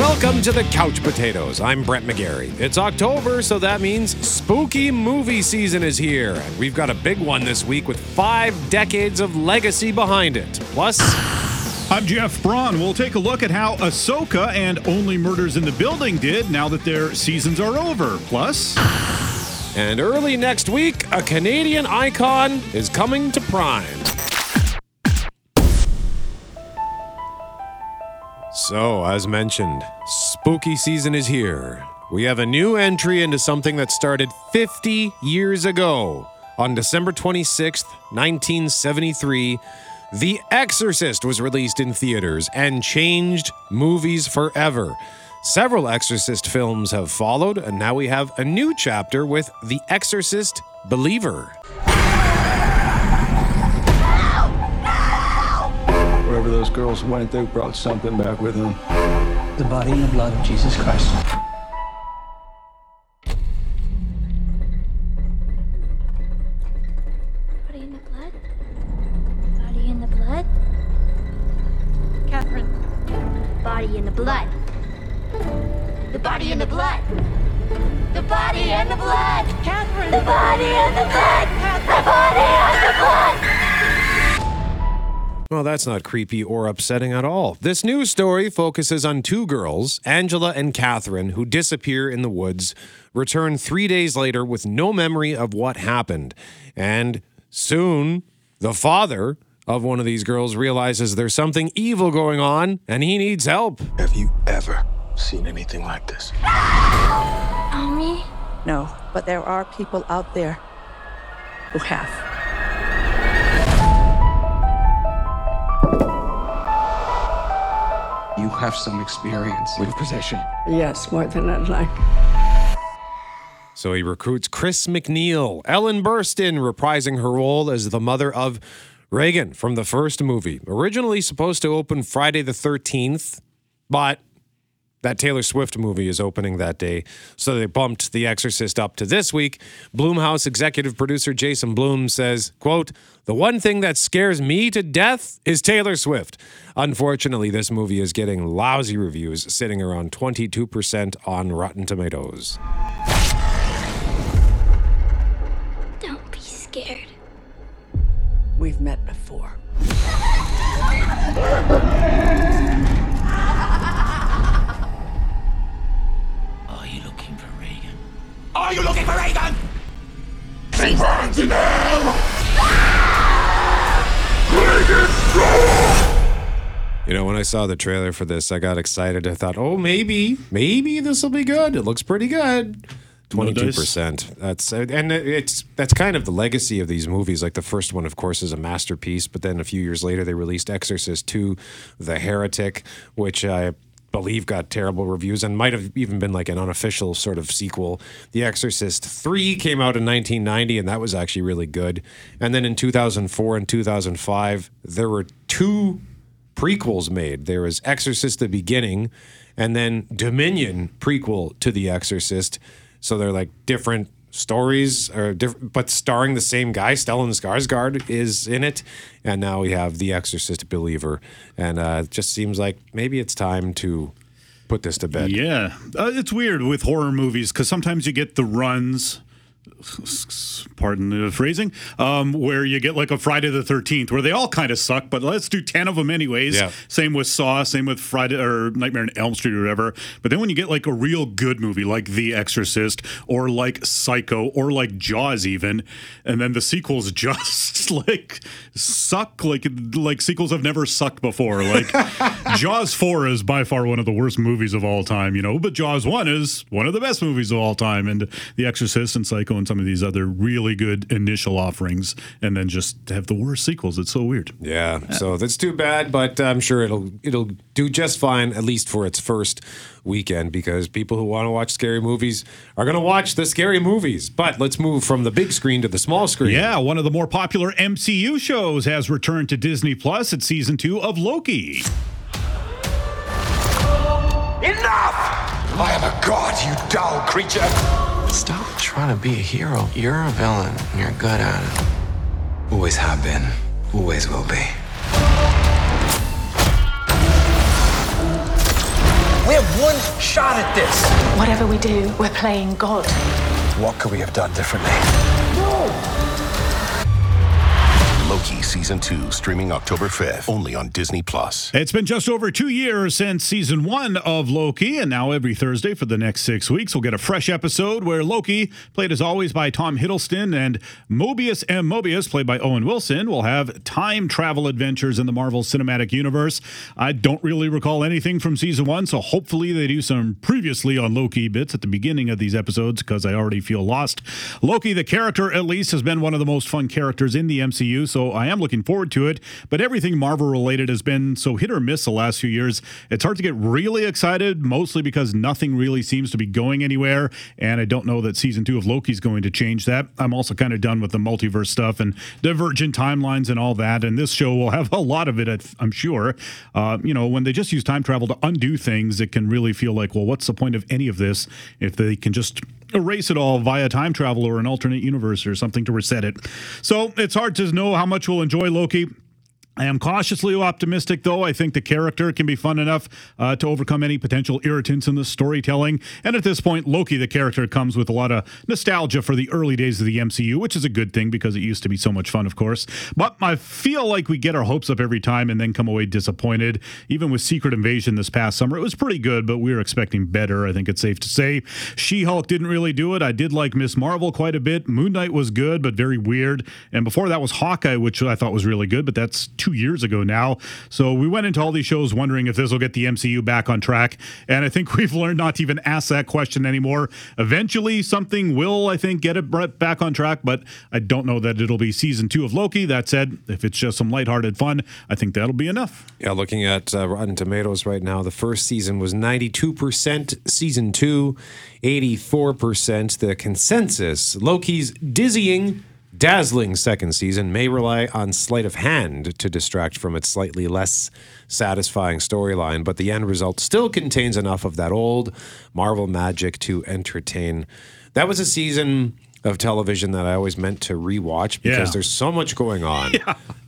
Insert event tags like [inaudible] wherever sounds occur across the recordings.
Welcome to the Couch Potatoes. I'm Brett McGarry. It's October, so that means spooky movie season is here. And we've got a big one this week with five decades of legacy behind it. Plus, I'm Jeff Braun. We'll take a look at how Ahsoka and Only Murders in the Building did now that their seasons are over. Plus, and early next week, a Canadian icon is coming to Prime. So, as mentioned, spooky season is here. We have a new entry into something that started 50 years ago. On December 26th, 1973, The Exorcist was released in theaters and changed movies forever. Several Exorcist films have followed, and now we have a new chapter with The Exorcist Believer. Wherever those girls went, they brought something back with them. The body and the blood of Jesus Christ. Body in the blood? Body in the blood? Catherine. Body in the blood. The body in the blood. The body and the blood. Catherine. The body and the blood. The body and the blood. Well, that's not creepy or upsetting at all. This news story focuses on two girls, Angela and Catherine, who disappear in the woods, return three days later with no memory of what happened. And soon, the father of one of these girls realizes there's something evil going on and he needs help. Have you ever seen anything like this? [gasps] Mommy? No, but there are people out there who have. Have some experience with possession. Yes, more than I'd like. So he recruits Chris MacNeil, Ellen Burstyn reprising her role as the mother of Regan from the first movie. Originally supposed to open Friday the 13th, but that Taylor Swift movie is opening that day. So they bumped The Exorcist up to this week. Blumhouse executive producer Jason Blum says, quote, the one thing that scares me to death is Taylor Swift. Unfortunately, this movie is getting lousy reviews, sitting around 22% on Rotten Tomatoes. Don't be scared. We've met before. [laughs] Are you looking for Regan? You know, when I saw the trailer for this, I got excited. I thought, oh, maybe, maybe this will be good. It looks pretty good. Twenty-two percent. That's and it's that's kind of the legacy of these movies. Like the first one, of course, is a masterpiece, but then a few years later, they released Exorcist Two, The Heretic, which I believe got terrible reviews and might have even been like an unofficial sort of sequel. The Exorcist 3 came out in 1990 and that was actually really good. And then in 2004 and 2005 there were two prequels made. There was Exorcist the Beginning and then Dominion prequel to The Exorcist. So they're like different stories or different but starring the same guy Stellan Skarsgård is in it and now we have The Exorcist Believer and uh it just seems like maybe it's time to put this to bed. yeah, uh, it's weird with horror movies because sometimes you get the runs. Pardon the phrasing, um, where you get like a Friday the Thirteenth, where they all kind of suck, but let's do ten of them anyways. Yeah. Same with Saw, same with Friday or Nightmare on Elm Street or whatever. But then when you get like a real good movie like The Exorcist or like Psycho or like Jaws, even, and then the sequels [laughs] just like suck like like sequels have never sucked before. Like [laughs] Jaws four is by far one of the worst movies of all time, you know, but Jaws one is one of the best movies of all time, and The Exorcist and Psycho and some of these other really good initial offerings, and then just have the worst sequels. It's so weird. Yeah, so that's too bad, but I'm sure it'll it'll do just fine at least for its first weekend because people who want to watch scary movies are going to watch the scary movies. But let's move from the big screen to the small screen. Yeah, one of the more popular MCU shows has returned to Disney Plus at season two of Loki. Enough! I am a god, you dull creature. Stop trying to be a hero. You're a villain. and You're good at it. Always have been. Always will be. We're one shot at this. Whatever we do, we're playing God. What could we have done differently? Loki Season 2, streaming October 5th, only on Disney Plus. It's been just over two years since season one of Loki, and now every Thursday for the next six weeks, we'll get a fresh episode where Loki, played as always by Tom Hiddleston, and Mobius M. Mobius, played by Owen Wilson, will have time travel adventures in the Marvel Cinematic Universe. I don't really recall anything from season one, so hopefully they do some previously on Loki bits at the beginning of these episodes because I already feel lost. Loki, the character at least, has been one of the most fun characters in the MCU, so I am looking forward to it. But everything Marvel related has been so hit or miss the last few years. It's hard to get really excited, mostly because nothing really seems to be going anywhere. And I don't know that season two of Loki is going to change that. I'm also kind of done with the multiverse stuff and divergent timelines and all that. And this show will [laughs] have a lot of it, I'm sure. Uh, you know, when they just use time travel to undo things, it can really feel like, well, what's the point of any of this if they can just erase it all via time travel or an alternate universe or something to reset it. So it's hard to know how much we'll enjoy Loki. I am cautiously optimistic, though. I think the character can be fun enough uh, to overcome any potential irritants in the storytelling. And at this point, Loki, the character, comes with a lot of nostalgia for the early days of the MCU, which is a good thing because it used to be so much fun, of course. But I feel like we get our hopes up every time and then come away disappointed. Even with Secret Invasion this past summer, it was pretty good, but we were expecting better, I think it's safe to say. She Hulk didn't really do it. I did like Miss Marvel quite a bit. Moon Knight was good, but very weird. And before that was Hawkeye, which I thought was really good, but that's two years ago now. So we went into all these shows wondering if this will get the MCU back on track. And I think [laughs] we've learned not to even ask that question anymore. Eventually, something will, I think, get it back on track, but I don't know that it'll be season two of Loki. That said, if it's just some lighthearted fun, I think that'll be enough. Yeah, looking at uh, Rotten Tomatoes right now, the first season was 92%, season two, 84%. The consensus Loki's dizzying dazzling second season may rely on sleight of hand to distract from its slightly less satisfying storyline, but the end result still contains enough of that old Marvel magic to entertain. That was a season of television that I always meant to rewatch because Yeah. there's so much going on. [laughs]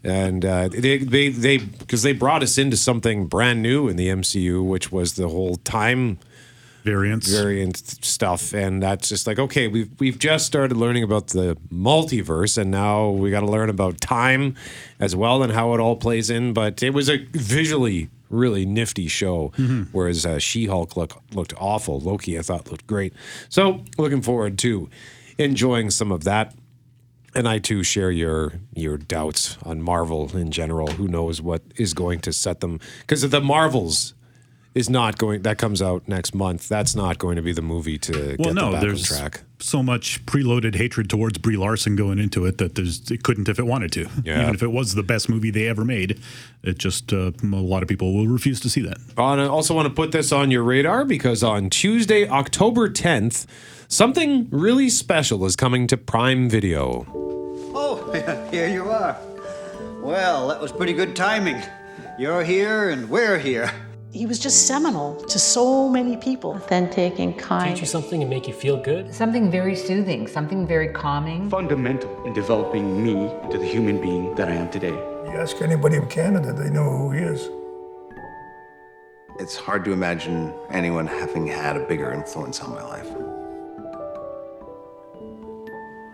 And uh, they they they because they brought us into something brand new in the MCU, which was the whole time variants. Variant stuff. And that's just like okay we've we've just started learning about the multiverse and now we got to learn about time as well and how it all plays in. But it was a visually really nifty show whereas uh, she-hulk look, looked awful. Loki i thought looked great. So looking forward to enjoying some of that. And I too share your your doubts on Marvel in general. Who knows what is going to set them? Because of the Marvels is not going. That comes out next month. That's not going to be the movie to Well, get them no, back there's on track. so much preloaded hatred towards Brie Larson going into it that there's it couldn't if it wanted to. [laughs] Yeah. Even if it was the best movie they ever made, it just uh, a lot of people will refuse to see that. On, I also want to put this on your radar because on Tuesday, October 10th, something really special is coming to Prime Video. Oh, [laughs] here you are. Well, that was pretty good timing. You're here and we're here. He was just seminal to so many people. Authentic and kind. Teach you something and make you feel good. Something very soothing, something very calming. Fundamental in developing me into the human being that I am today. You ask anybody in Canada, they know who he is. It's hard to imagine anyone having had a bigger influence on my life.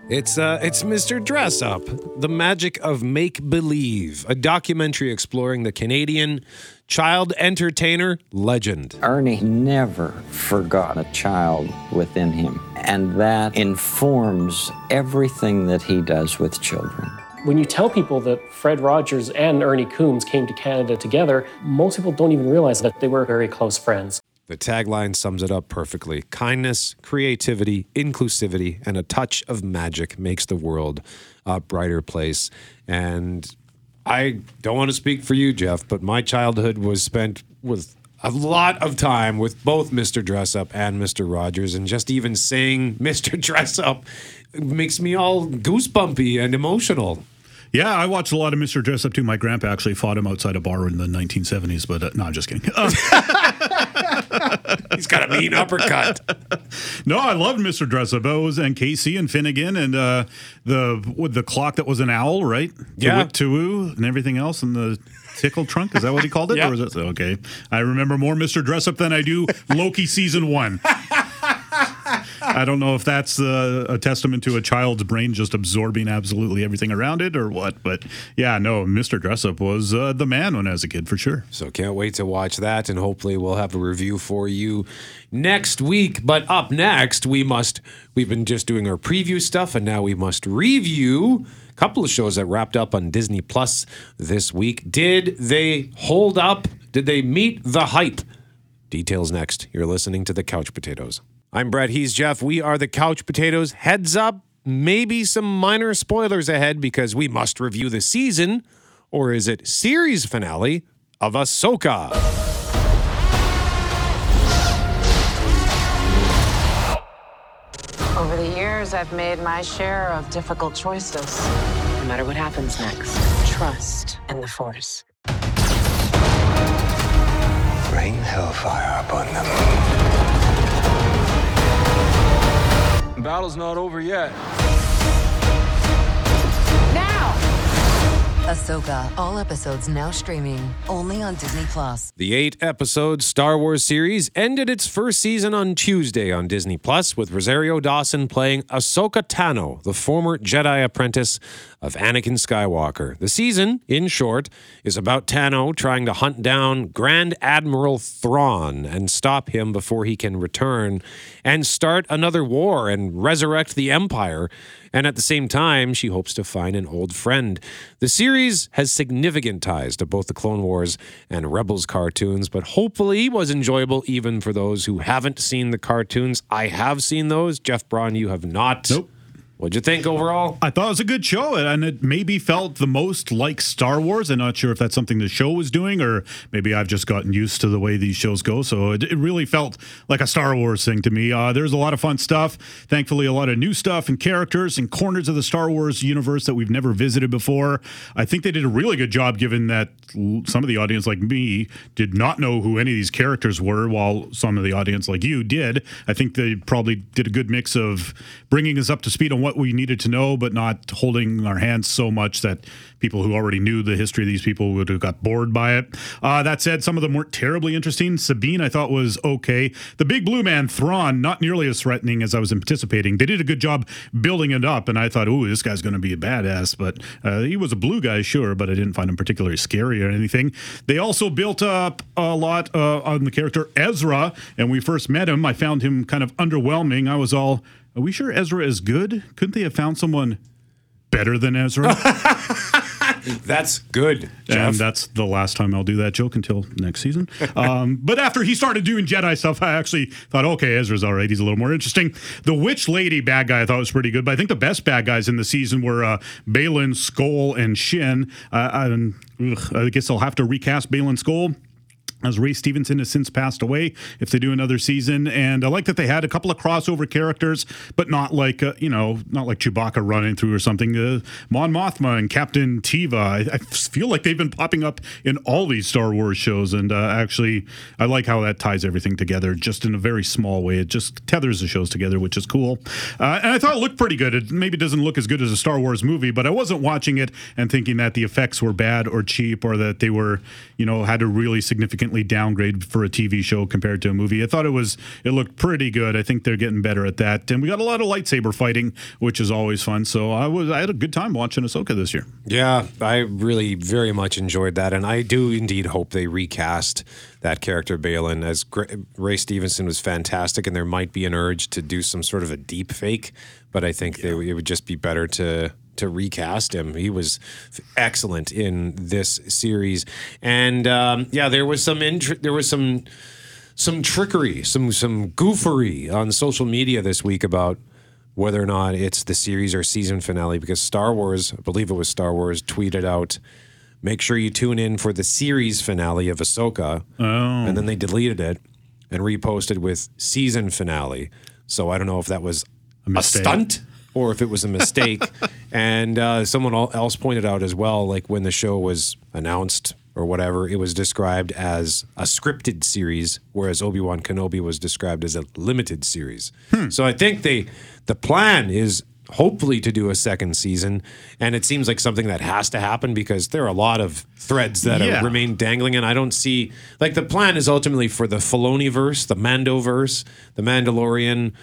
It's uh, it's Mr. Dressup, the magic of make believe, a documentary exploring the Canadian child entertainer legend. Ernie never forgot a child within him, and that informs everything that he does with children. When you tell people that Fred Rogers and Ernie Coombs came to Canada together, most people don't even realize that they were very close friends. The tagline sums it up perfectly. Kindness, creativity, inclusivity, and a touch of magic makes the world a brighter place. And I don't want to speak for you, Jeff, but my childhood was spent with a lot of time with both Mr. Dressup and Mr. Rogers. And just even saying [laughs] Mr. Dress Up makes me all goosebumpy and emotional. Yeah, I watched a lot of Mr. Dressup too. My grandpa actually fought him outside a bar in the 1970s, but uh, no, I'm just kidding. [laughs] Uh, [laughs] He's got a mean uppercut. no, I loved Mr. Dressup. It was and Casey and Finnegan and uh, the with the clock that was an owl, right? Yeah. Tuwu and everything else, and the Tickle Trunk? Is that what he called it? Yeah. Or is it okay? I remember more Mr. Dressup than I do Loki season one. I don't know if that's uh, a testament to a child's brain just absorbing absolutely everything around it or what, but yeah, no, Mr. Dressup was uh, the man when I was a kid for sure. So can't wait to watch that, and hopefully we'll have a review for you next week. But up next, we must. We've been just doing our preview stuff, and now we must review a couple of shows that wrapped up on Disney Plus this week. Did they hold up? Did they meet the hype? Details next. You're listening to the Couch Potatoes. I'm Brett. He's Jeff. We are the Couch Potatoes. Heads up, maybe some minor spoilers ahead because we must review the season, or is it series finale of Ahsoka? Over the years, I've made my share of difficult choices. No matter what happens next, trust in the Force. Rain hellfire upon them. Battle's not over yet. Ahsoka, all episodes now streaming only on Disney Plus. The eight episode Star Wars series ended its first season on Tuesday on Disney Plus with Rosario Dawson playing Ahsoka Tano, the former Jedi apprentice of Anakin Skywalker. The season, in short, is about Tano trying to hunt down Grand Admiral Thrawn and stop him before he can return and start another war and resurrect the Empire. And at the same time, she hopes to find an old friend. The series has significant ties to both the Clone Wars and Rebels cartoons, but hopefully was enjoyable even for those who haven't seen the cartoons. I have seen those. Jeff Braun, you have not. Nope. What'd you think overall? I thought it was a good show, and it maybe felt the most like Star Wars. I'm not sure if that's something the show was doing, or maybe I've just gotten used to the way these shows go. So it, it really felt like a Star Wars thing to me. Uh, there's a lot of fun stuff. Thankfully, a lot of new stuff and characters and corners of the Star Wars universe that we've never visited before. I think they did a really good job, given that some of the audience, like me, did not know who any of these characters were, while some of the audience, like you, did. I think they probably did a good mix of bringing us up to speed on what we needed to know, but not holding our hands so much that people who already knew the history of these people would have got bored by it. Uh, that said, some of them weren't terribly interesting. Sabine, I thought, was okay. The big blue man, Thrawn, not nearly as threatening as I was anticipating. They did a good job building it up, and I thought, ooh, this guy's going to be a badass. But uh, he was a blue guy, sure, but I didn't find him particularly scary or anything. They also built up a lot uh, on the character Ezra, and we first met him. I found him kind of underwhelming. I was all, are we sure Ezra is good? Couldn't they have found someone better than Ezra? [laughs] [laughs] That's good. And that's the last time I'll do that joke until next season. Um, [laughs] but after he started doing Jedi stuff, I actually thought, okay, Ezra's all right. He's a little more interesting. The Witch Lady bad guy I thought was pretty good, but I think the best bad guys in the season were uh, Baylan, Skoll, and Shin. Uh, and, ugh, I guess I'll have to recast Baylan Skoll as Ray Stevenson has since passed away if they do another season. And I like that they had a couple of crossover characters, but not like, uh, you know, not like Chewbacca running through or something. Uh, Mon Mothma and Captain Teva. I, I feel like they've been popping up in all these Star Wars shows. And uh, actually, I like how that ties everything together just in a very small way. It just tethers the shows together, which is cool. Uh, and I thought it looked pretty good. It maybe doesn't look as good as a Star Wars movie, but I wasn't watching it and thinking that the effects were bad or cheap or that they were, you know, had to really downgrade for a TV show compared to a movie. I thought it was it looked pretty good. I think they're getting better at that. And we got a lot of lightsaber fighting, which is always fun. So I was I had a good time watching Ahsoka this year. Yeah, I really very much enjoyed that, and I do indeed hope they recast that character Baylan as Ray Stevenson was fantastic, and there might be an urge to do some sort of a deep fake, but I think they, it would just be better to to recast him. He was excellent in this series, and um, yeah, there was some intri- there was some some trickery, some some goofery on social media this week about whether or not it's the series or season finale because Star Wars, I believe it was Star Wars, tweeted out, make sure you tune in for the series finale of Ahsoka. Oh. And then they deleted it and reposted with season finale. So I don't know if that was a, mistake. stunt or if it was a mistake. [laughs] and uh, someone else pointed out as well, like when the show was announced or whatever, it was described as a scripted series, whereas Obi Wan Kenobi was described as a limited series. So I think they, the plan is hopefully to do a second season, and it seems like something that has to happen because there are a lot of threads that Yeah. remain dangling, and I don't see like the plan is ultimately for the Filoni verse, the Mando verse, the Mandalorian.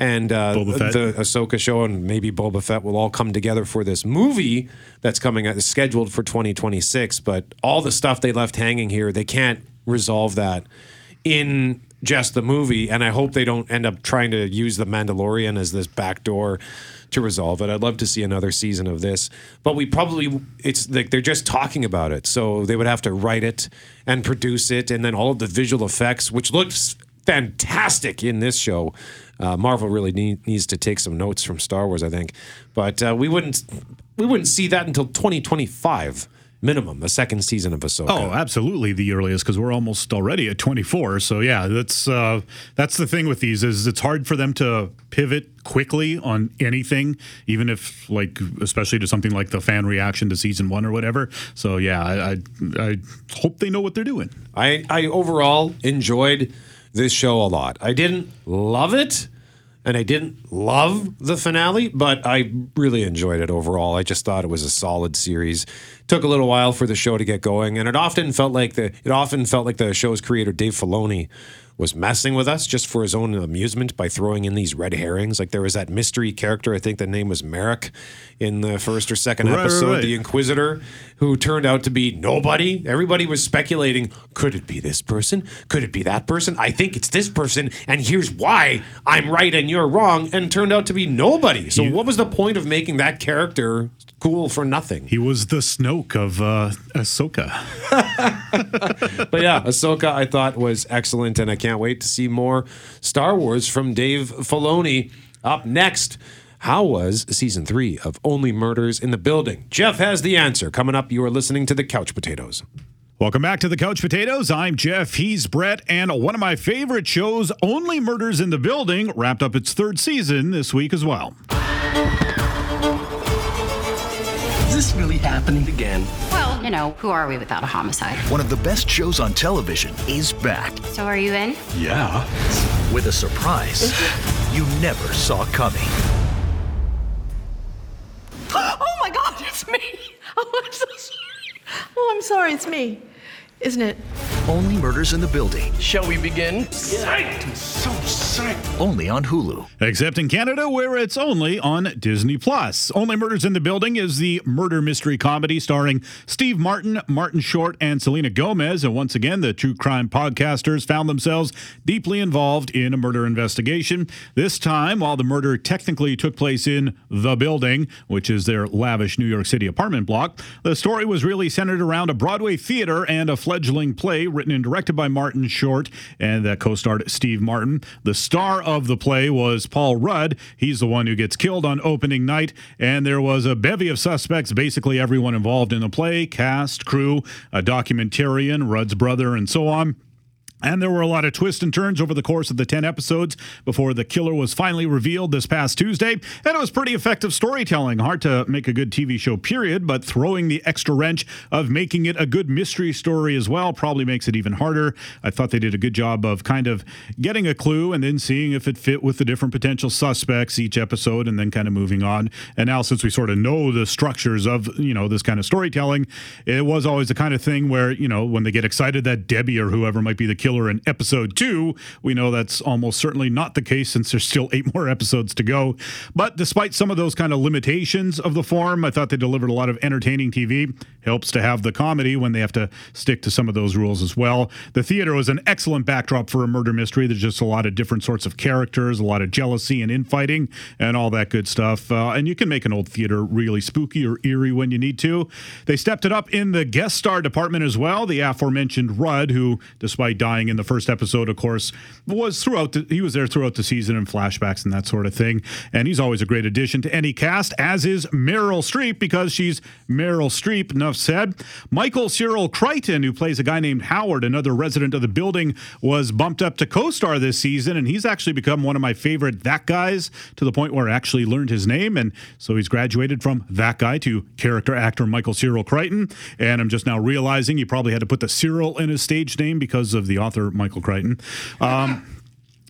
And uh, the Ahsoka show and maybe Boba Fett will all come together for this movie that's coming out, scheduled for 2026. But all the stuff they left hanging here, they can't resolve that in just the movie. And I hope they don't end up trying to use the Mandalorian as this backdoor to resolve it. I'd love to see another season of this, but we probably it's like they're just talking about it, so they would have to write it and produce it, and then all of the visual effects, which looks fantastic in this show. Uh, Marvel really need, needs to take some notes from Star Wars, I think, but uh, we wouldn't we wouldn't see that until 2025 minimum, the second season of Ahsoka. Oh, absolutely, the earliest because we're almost already at 24. So yeah, that's uh, that's the thing with these is it's hard for them to pivot quickly on anything, even if like especially to something like the fan reaction to season one or whatever. So yeah, I I, I hope they know what they're doing. I, I overall enjoyed this show a lot. I didn't love it, and I didn't love the finale, but I really enjoyed it overall. I just thought it was a solid series. Took a little while for the show to get going, and it often felt like the it often felt like the show's creator Dave Filoni was messing with us just for his own amusement by throwing in these red herrings. Like there was that mystery character, I think the name was Marrok, in the first or second Right, right, episode, right. the Inquisitor, who turned out to be nobody. Everybody was speculating could it be this person? Could it be that person? I think it's this person, and here's why I'm right and you're wrong, and turned out to be nobody. So, what was the point of making that character cool for nothing? He was the Snoke of uh, Ahsoka. [laughs] but yeah, Ahsoka I thought was excellent, and I can't wait to see more Star Wars from Dave Filoni. Up next, how was season three of Only Murders in the Building? Jeff has the answer. Coming up, you are listening to the Couch Potatoes. Welcome back to the Couch Potatoes. I'm Jeff. He's Brett, and one of my favorite shows, Only Murders in the Building, wrapped up its third season this week as well. Is this really happening again? Well, you know, who are we without a homicide? One of the best shows on television is back. So are you in? Yeah. With a surprise you never saw coming. [gasps] Oh my God, it's me. [laughs] Oh, I'm so sorry. Oh, I'm sorry, it's me. Isn't it? Only Murders in the Building. Shall we begin? Psyched. I'm so psyched. Only on Hulu. Except in Canada, where it's only on Disney Plus. Only Murders in the Building is the murder mystery comedy starring Steve Martin, Martin Short, and Selena Gomez. And once again, the true crime podcasters found themselves deeply involved in a murder investigation. This time, while the murder technically took place in the building, which is their lavish New York City apartment block, the story was really centered around a Broadway theater and a fledgling play written and directed by Martin Short and that co-starred Steve Martin. The star of the play was Paul Rudd. He's the one who gets killed on opening night, and there was a bevy of suspects, basically everyone involved in the play, cast, crew, a documentarian, Rudd's brother, and so on. And there were a lot of twists and turns over the course of the 10 episodes before the killer was finally revealed this past Tuesday. And it was pretty effective storytelling. Hard to make a good TV show, period, but throwing the extra wrench of making it a good mystery story as well probably makes it even harder. I thought they did a good job of kind of getting a clue and then seeing if it fit with the different potential suspects each episode and then kind of moving on. And now, since we sort of know the structures of, you know, this kind of storytelling, it was always the kind of thing where, you know, when they get excited that Debbie or whoever might be the killer in episode two, we know that's almost certainly not the case since there's still eight [laughs] more episodes to go. But despite some of those kind of limitations of the form, I thought they delivered a lot of entertaining TV. Helps to have the comedy when they have to stick to some of those rules as well. The theater was an excellent backdrop for a murder mystery. There's just a lot of different sorts of characters, a lot of jealousy and infighting, and all that good stuff. Uh, and you can make an old theater really spooky or eerie when you need to. They stepped it up in the guest star department as well. The aforementioned Rudd, who, despite dying in the first episode, of course, was throughout. The, he was there throughout the season and flashbacks and that sort of thing. And he's always a great addition to any cast, as is Meryl Streep because she's Meryl Streep. Enough said. Michael Cyril Creighton, who plays a guy named Howard, another resident of the building, was bumped up to co-star this season, and he's actually become one of my favorite that guys to the point where I actually learned his name, and so he's graduated from that guy to character actor Michael Cyril Creighton. And I'm just now realizing you probably had to put the Cyril in his stage name because of the author Michael Crichton. Um,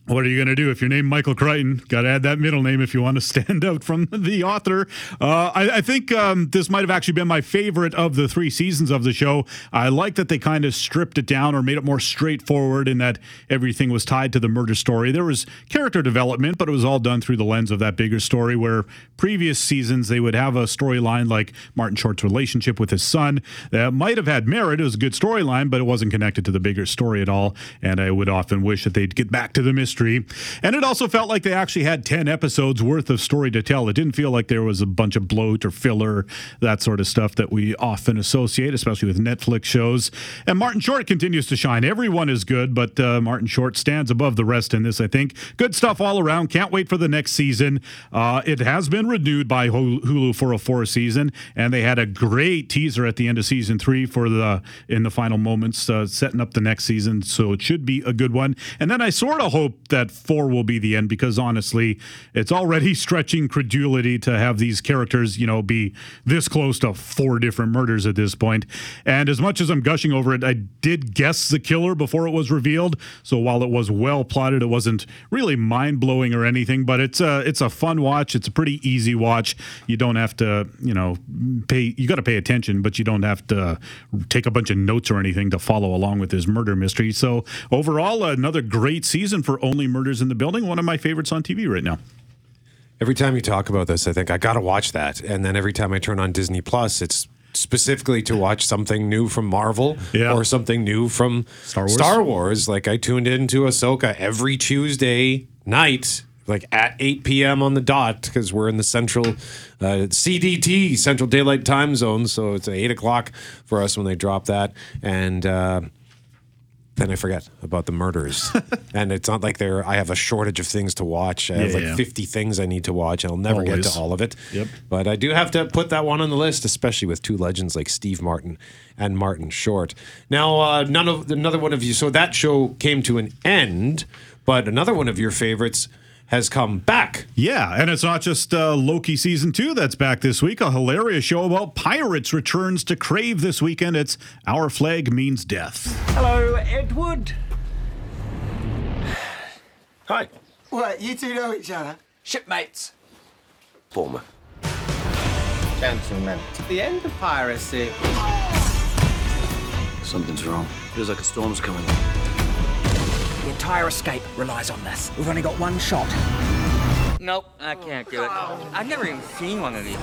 What are you going to do if you're named Michael Crichton? Got to add that middle name if you want to [laughs] stand out from the author. Uh, I, I, think um, this might have actually been my favorite of the three seasons of the show. I like that they kind of stripped it down or made it more straightforward in that everything was tied to the murder story. There was character development, but it was all done through the lens of that bigger story. Where previous seasons they would have a storyline like Martin Short's relationship with his son that might have had merit. It was a good storyline, but it wasn't connected to the bigger story at all. And I would often wish that they'd get back to the mystery and it also felt like they actually had 10 episodes worth of story to tell. It didn't feel like there was a bunch of bloat or filler, that sort of stuff that we often associate, especially with Netflix shows. And Martin Short continues to shine. Everyone is good, but uh, Martin Short stands above the rest in this, I think. Good stuff all around. Can't wait for the next season. Uh, it has been renewed by Hulu for a fourth season, and they had a great teaser at the end of season three for the in the final moments, uh, setting up the next season. So it should be a good one. And then I sort of hope that four will be the end because honestly, it's already [laughs] stretching credulity to have these characters, you know, be this close to four different murders at this point. And as much as I'm gushing over it, I did guess the killer before it was revealed. So while it was well plotted, it wasn't really mind blowing or anything. But it's a it's a fun watch. It's a pretty easy watch. You don't have to, you know, pay. You got to pay attention, but you don't have to take a bunch of notes or anything to follow along with this murder mystery. So overall, another great season for only only Murders in the Building, one of my favorites on TV right now. Every time you talk about this, I think I got to watch that. And then every time I turn on Disney Plus, it's specifically to watch something new from Marvel yeah. or something new from Star Wars. Star Wars. Like I tuned into Ahsoka every Tuesday night, like at 8 p.m. on the dot, because we're in the central uh, CDT, Central Daylight Time Zone. So it's 8 o'clock for us when they drop that. And, uh, then I forget about the murders. [laughs] and it's not like there I have a shortage of things to watch. I have Yeah, like yeah. 50 things I need to watch. And I'll never get to all of it. Yep. But I do have to put that one on the list, especially with two legends like Steve Martin and Martin Short. Now, uh, none of another one of you. So that show came to an end, but another one of your favorites has come back. Yeah, and it's not just uh, Loki season two that's back this week. A hilarious show about pirates returns to Crave this weekend. It's Our Flag Means Death. Hello, Edward. Hi. What, you two know each other? Shipmates. Former. Gentlemen. To the end of piracy. Something's wrong. Feels like a storm's coming. The entire escape relies on this. We've only got one shot. Nope, I can't do it. I've never even seen one of these.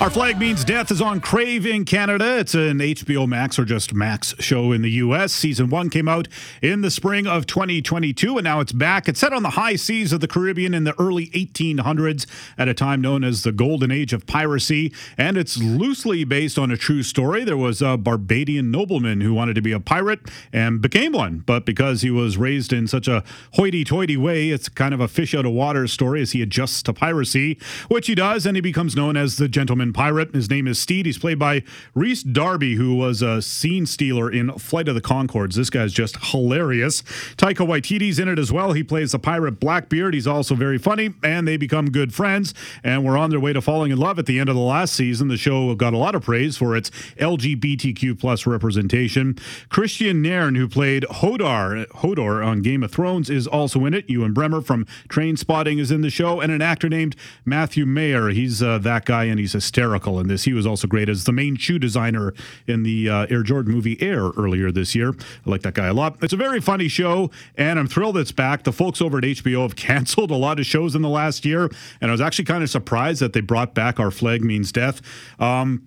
Our Flag Means Death is on Crave in Canada. It's an HBO Max or just Max show in the US. Season one came out in the spring of 2022, and now it's back. It's set on the high seas of the Caribbean in the early 1800s at a time known as the Golden Age of Piracy, and it's loosely based on a true story. There was a Barbadian nobleman who wanted to be a pirate and became one, but because he was raised in such a hoity toity way, it's kind of a fish out of water story as he adjusts to piracy, which he does, and he becomes known as the Gentleman Pirate. His name is Steed. He's played by Rhys Darby, who was a scene stealer in Flight of the Conchords. This guy's just hilarious. Taika Waititi's in it as well. He plays the pirate Blackbeard. He's also very funny, and they become good friends, and we're on their way to falling in love at the end of the last season. The show got a lot of praise for its LGBTQ plus representation. Kristian Nairn, who played Hodor, Hodor on Game of Thrones, is also in it. Ewen Bremner from Train Spotting is in the show, and an actor named Matthew Maher. He's uh, that guy, and he's hysterical in this. He was also great as the main shoe designer in the uh, Air Jordan movie Air earlier this year. I like that guy a lot. It's a very funny show, and I'm thrilled it's back. The folks over at HBO have [laughs] canceled a lot of shows in the last year, and I was actually kind of surprised that they brought back Our Flag Means Death. Um,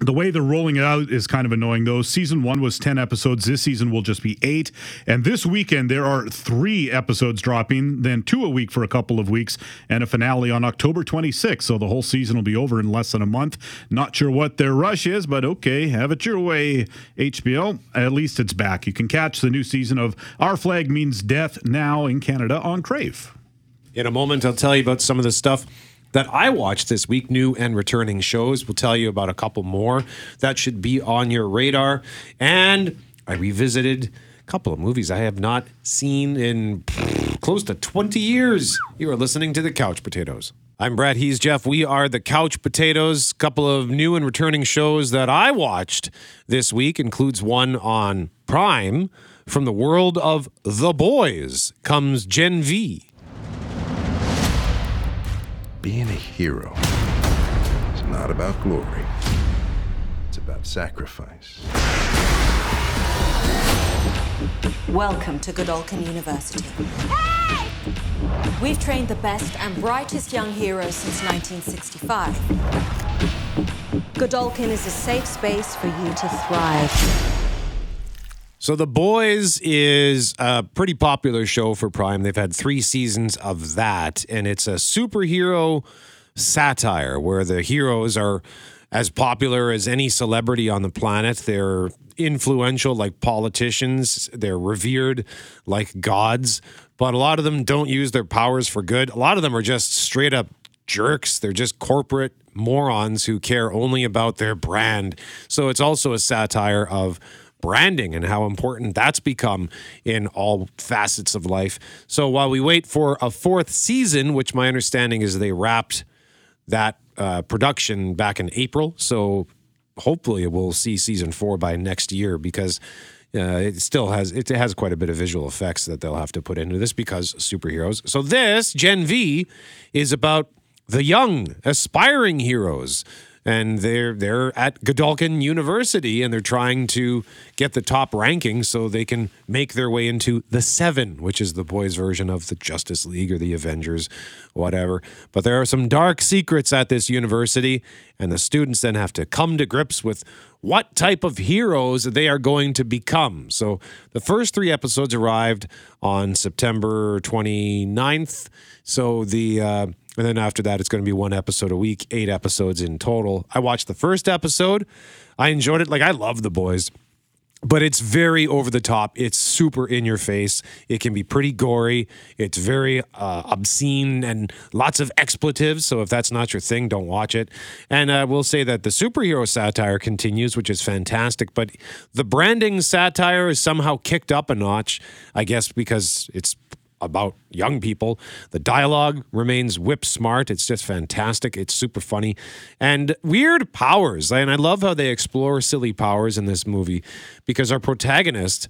the way they're rolling it out is kind of annoying, though. Season one was 10 episodes. This season will just be eight. And this weekend, there are three episodes dropping, then two a week for a couple of weeks, and a finale on October 26th. So the whole season will be over in less than a month. Not sure what their rush is, but okay, have it your way, HBO. At least it's back. You can catch the new season of Our Flag Means Death now in Canada on Crave. In a moment, I'll tell you about some of the stuff that I watched this week, new and returning shows. We'll tell you about a couple more that should be on your radar. And I revisited a couple of movies I have not seen in close to 20 years. You are listening to the Couch Potatoes. I'm Brad He's Jeff. We are the Couch Potatoes. Couple of new and returning shows that I watched this week includes one on Prime From the world of The Boys comes Gen V. Being a hero is not about glory, it's about sacrifice. Welcome to Godolkin University. We've trained the best and brightest young heroes since 1965. Godolkin is a safe space for you to thrive. So The Boys is a pretty popular show for Prime. They've had three seasons of that, and it's a superhero satire where the heroes are as popular as any celebrity on the planet. They're influential like politicians, they're revered like gods, but a lot of them don't use their powers for good. A lot of them are just straight up jerks. They're just corporate morons who care only about their brand. So it's also a satire of branding and how important that's become in all facets of life. So while we wait for a fourth season, which my understanding is they wrapped that uh, production back in April, so hopefully we'll see season four by next year because. Uh, it still has it has quite a bit of visual effects that they'll have to put into this because superheroes. So this Gen V is about the young aspiring heroes and they're they're at Godolkin University and they're trying to get the top ranking so they can make their way into the Seven, which is the boys' version of the Justice League or the Avengers, whatever. But there are some dark secrets at this university, and the students then have to come to grips with what type of heroes they are going to become. So the first three episodes arrived on September 29th. So the uh, and then after that, it's going to be one episode a week, eight episodes in total. I watched the first episode. I enjoyed it. Like, I love the boys, but it's very over the top. It's super in your face. It can be pretty gory. It's very uh, obscene and lots of expletives. So, if that's not your thing, don't watch it. And uh, we'll say that the superhero satire continues, which is fantastic. But the branding satire is somehow kicked up a notch, I guess, because it's about young people. The dialogue remains whip smart. It's just fantastic. It's super funny. And weird powers. And I love how they explore silly powers in this movie because our protagonist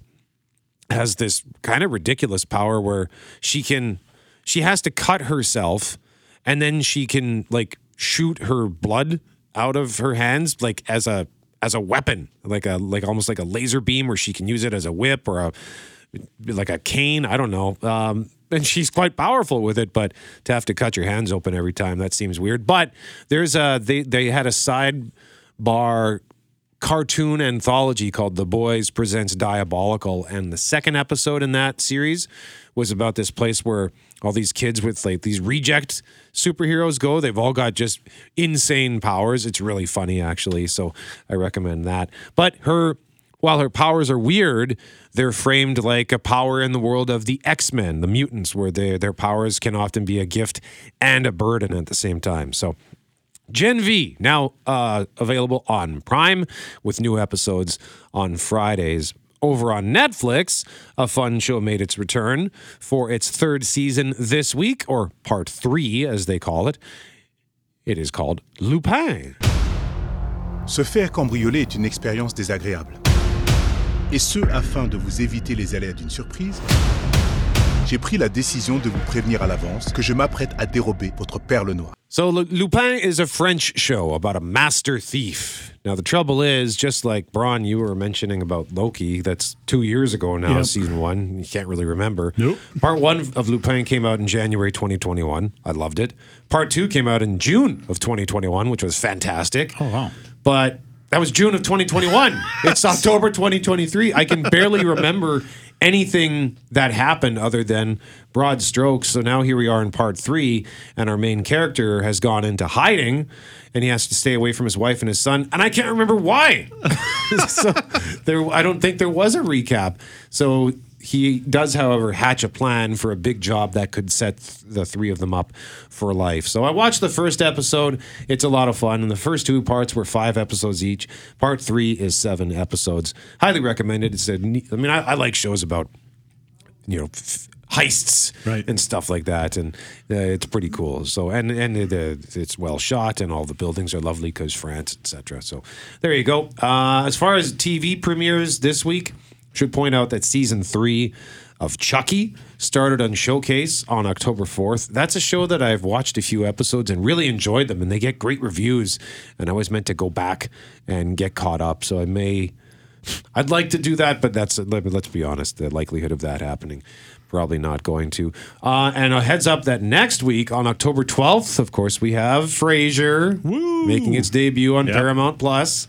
has this kind of ridiculous power where she can she has to cut herself and then she can like shoot her blood out of her hands like as a as a weapon like a like almost like a laser beam where she can use it as a whip or a like a cane. I don't know. Um, and she's quite powerful with it, but to have to cut your hands open every time that seems weird. But there's a they they had a sidebar cartoon anthology called The Boys Presents Diabolical, and the second episode in that series was about this place where all these kids with like these reject superheroes go. They've all got just insane powers. It's really funny actually, so I recommend that. But her while her powers are weird, they're framed like a power in the world of the X Men, the mutants, where they, their powers can often be a gift and a burden at the same time. So, Gen V now uh, available on Prime with new episodes on Fridays. Over on Netflix, a fun show made its return for its third season this week, or part three, as they call it. It is called Lupin. Se faire cambrioler est une expérience désagréable. Et ce, afin de vous éviter les aléas d'une surprise, j'ai pris la décision de vous prévenir à l'avance que je m'apprête à dérober votre perle noire. So, Lu- Lupin is a French show about a master thief. Now, the trouble is, just like Braun, you were mentioning about Loki, that's two years ago now, Yep. season one. You can't really remember. Nope. Part one of Lupin came out in January 2021. I loved it. Part two came out in June of 2021, which was fantastic. Oh, wow. But that was June of 2021. it's [laughs] October 2023. I can barely remember anything that happened other than broad strokes. So now here we are in part three, and our main character has gone into hiding and he has to stay away from his wife and his son. And I can't remember why. [laughs] so there, I don't think there was a recap. So he does, however, hatch a plan for a big job that could set the three of them up for life. So I watched the first episode. It's a lot of fun. And the first two parts were five episodes each. Part three is seven episodes. Highly recommended. It's a, I mean, I, I like shows about, you know, f- heists and stuff like that. And uh, it's pretty cool. So, and, and it, uh, it's well shot and all the buildings are lovely because France, etc. So there you go. Uh, as far as TV premieres this week, Should point out that season three of Chucky started on Showcase on October 4th. That's a show that I've watched a few episodes and really enjoyed them, and they get great reviews. And I was meant to go back and get caught up, so I may. I'd like to do that, but that's let- let's be honest. The likelihood of that happening, probably not going to. Uh, and a heads up that next week on October 12th, of course, we have Frasier making its debut on Paramount Plus,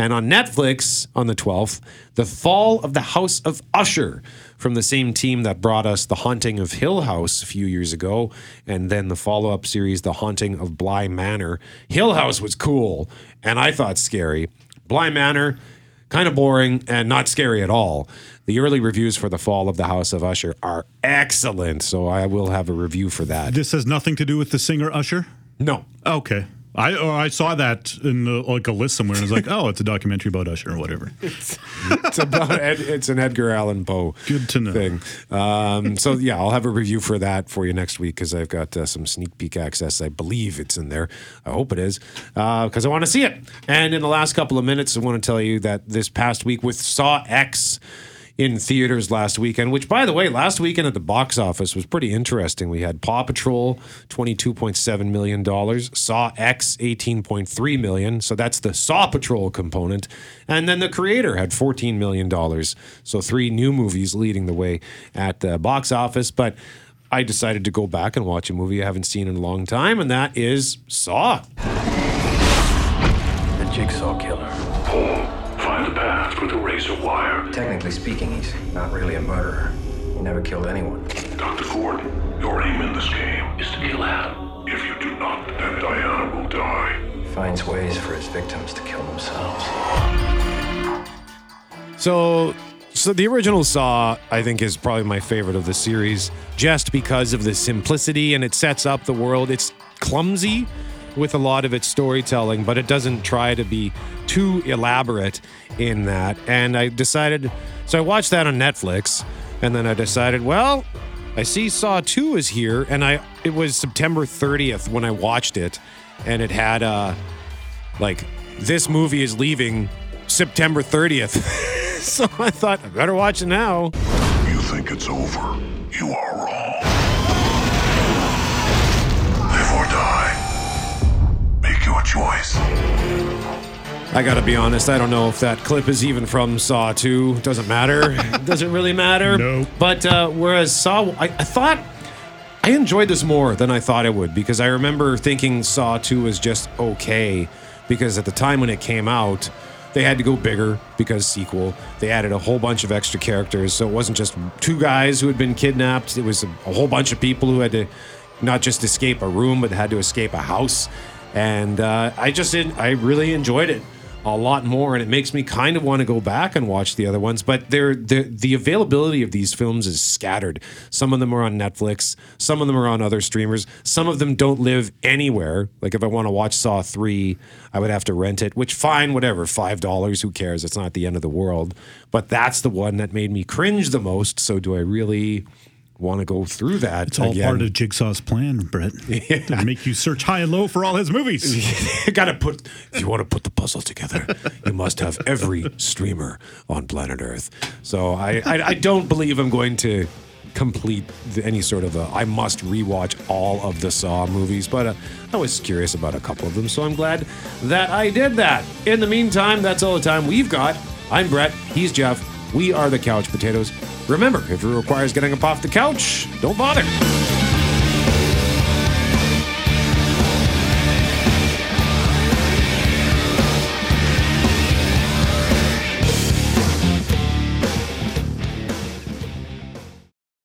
and on Netflix on the 12th, The Fall of the House of Usher from the same team that brought us The Haunting of Hill House a few years ago, and then the follow-up series, The Haunting of Bly Manor. Hill House was cool, and I thought scary. Bly Manor kind of boring and not scary at all. The early reviews for The Fall of the House of Usher are excellent, so I will have a review for that. This has nothing to do with the singer Usher. No. Okay. I oh, I saw that in the, like a list somewhere, and I was like, oh, it's a documentary about Usher or whatever. [laughs] it's about Ed, it's an Edgar Allan Poe Good to know. thing. Um, so yeah, I'll have a review for that for you next week because I've got uh, some sneak peek access. I believe it's in there. I hope it is because I want to see it. And in the last couple of minutes, I want to tell you that this past week with Saw X in theaters last weekend, which by the way, last weekend at the box office was pretty interesting. We had Paw Patrol, $22.7 million, Saw X, 18.3 million. So that's the Saw Patrol component. And then the creator had $14 million. So three new movies leading the way at the box office. But I decided to go back and watch a movie I haven't seen in a long time, and that is Saw. The Jigsaw Killer. Paul, find the path through the razor wire. Technically speaking, he's not really a murderer. He never killed anyone. Dr. Gordon, your aim in this game is to kill Adam. If you do not, then Diana will die. He finds ways for his victims to kill themselves. So, so the original Saw, I think, is probably my favorite of the series, just because of the simplicity and it sets up the world. It's clumsy with a lot of its storytelling, but it doesn't try to be too elaborate in that. And I decided, so I watched that on Netflix, and then I decided, well, I see Saw 2 is here, and I it was September 30th when I watched it, and it had uh like this movie is leaving September 30th. [laughs] so I thought I better watch it now. You think it's over. You are your choice. I gotta be honest, I don't know if that clip is even from Saw 2. Doesn't matter. [laughs] Doesn't really matter. No. But uh, whereas Saw, I, I thought I enjoyed this more than I thought I would because I remember thinking Saw 2 was just okay because at the time when it came out, they had to go bigger because sequel. They added a whole bunch of extra characters, so it wasn't just two guys who had been kidnapped. It was a, a whole bunch of people who had to not just escape a room, but had to escape a house. And uh, I just did, I really enjoyed it a lot more, and it makes me kind of want to go back and watch the other ones. But they're, the the availability of these films is scattered. Some of them are on Netflix, some of them are on other streamers. Some of them don't live anywhere. Like if I want to watch Saw three, I would have to rent it. Which fine, whatever, five dollars. Who cares? It's not the end of the world. But that's the one that made me cringe the most. So do I really? Want to go through that? It's all again? part of Jigsaw's plan, Brett. [laughs] To make you search high and low for all his movies. [laughs] you gotta put if you want to put the puzzle together you must have every streamer on planet earth so i i, I don't believe i'm going to complete the, any sort of a i must rewatch all of the saw movies but uh, i was curious about a couple of them so i'm glad that i did that in the meantime that's all the time we've got i'm brett he's jeff we are the couch potatoes. Remember if it requires getting up off the couch don't bother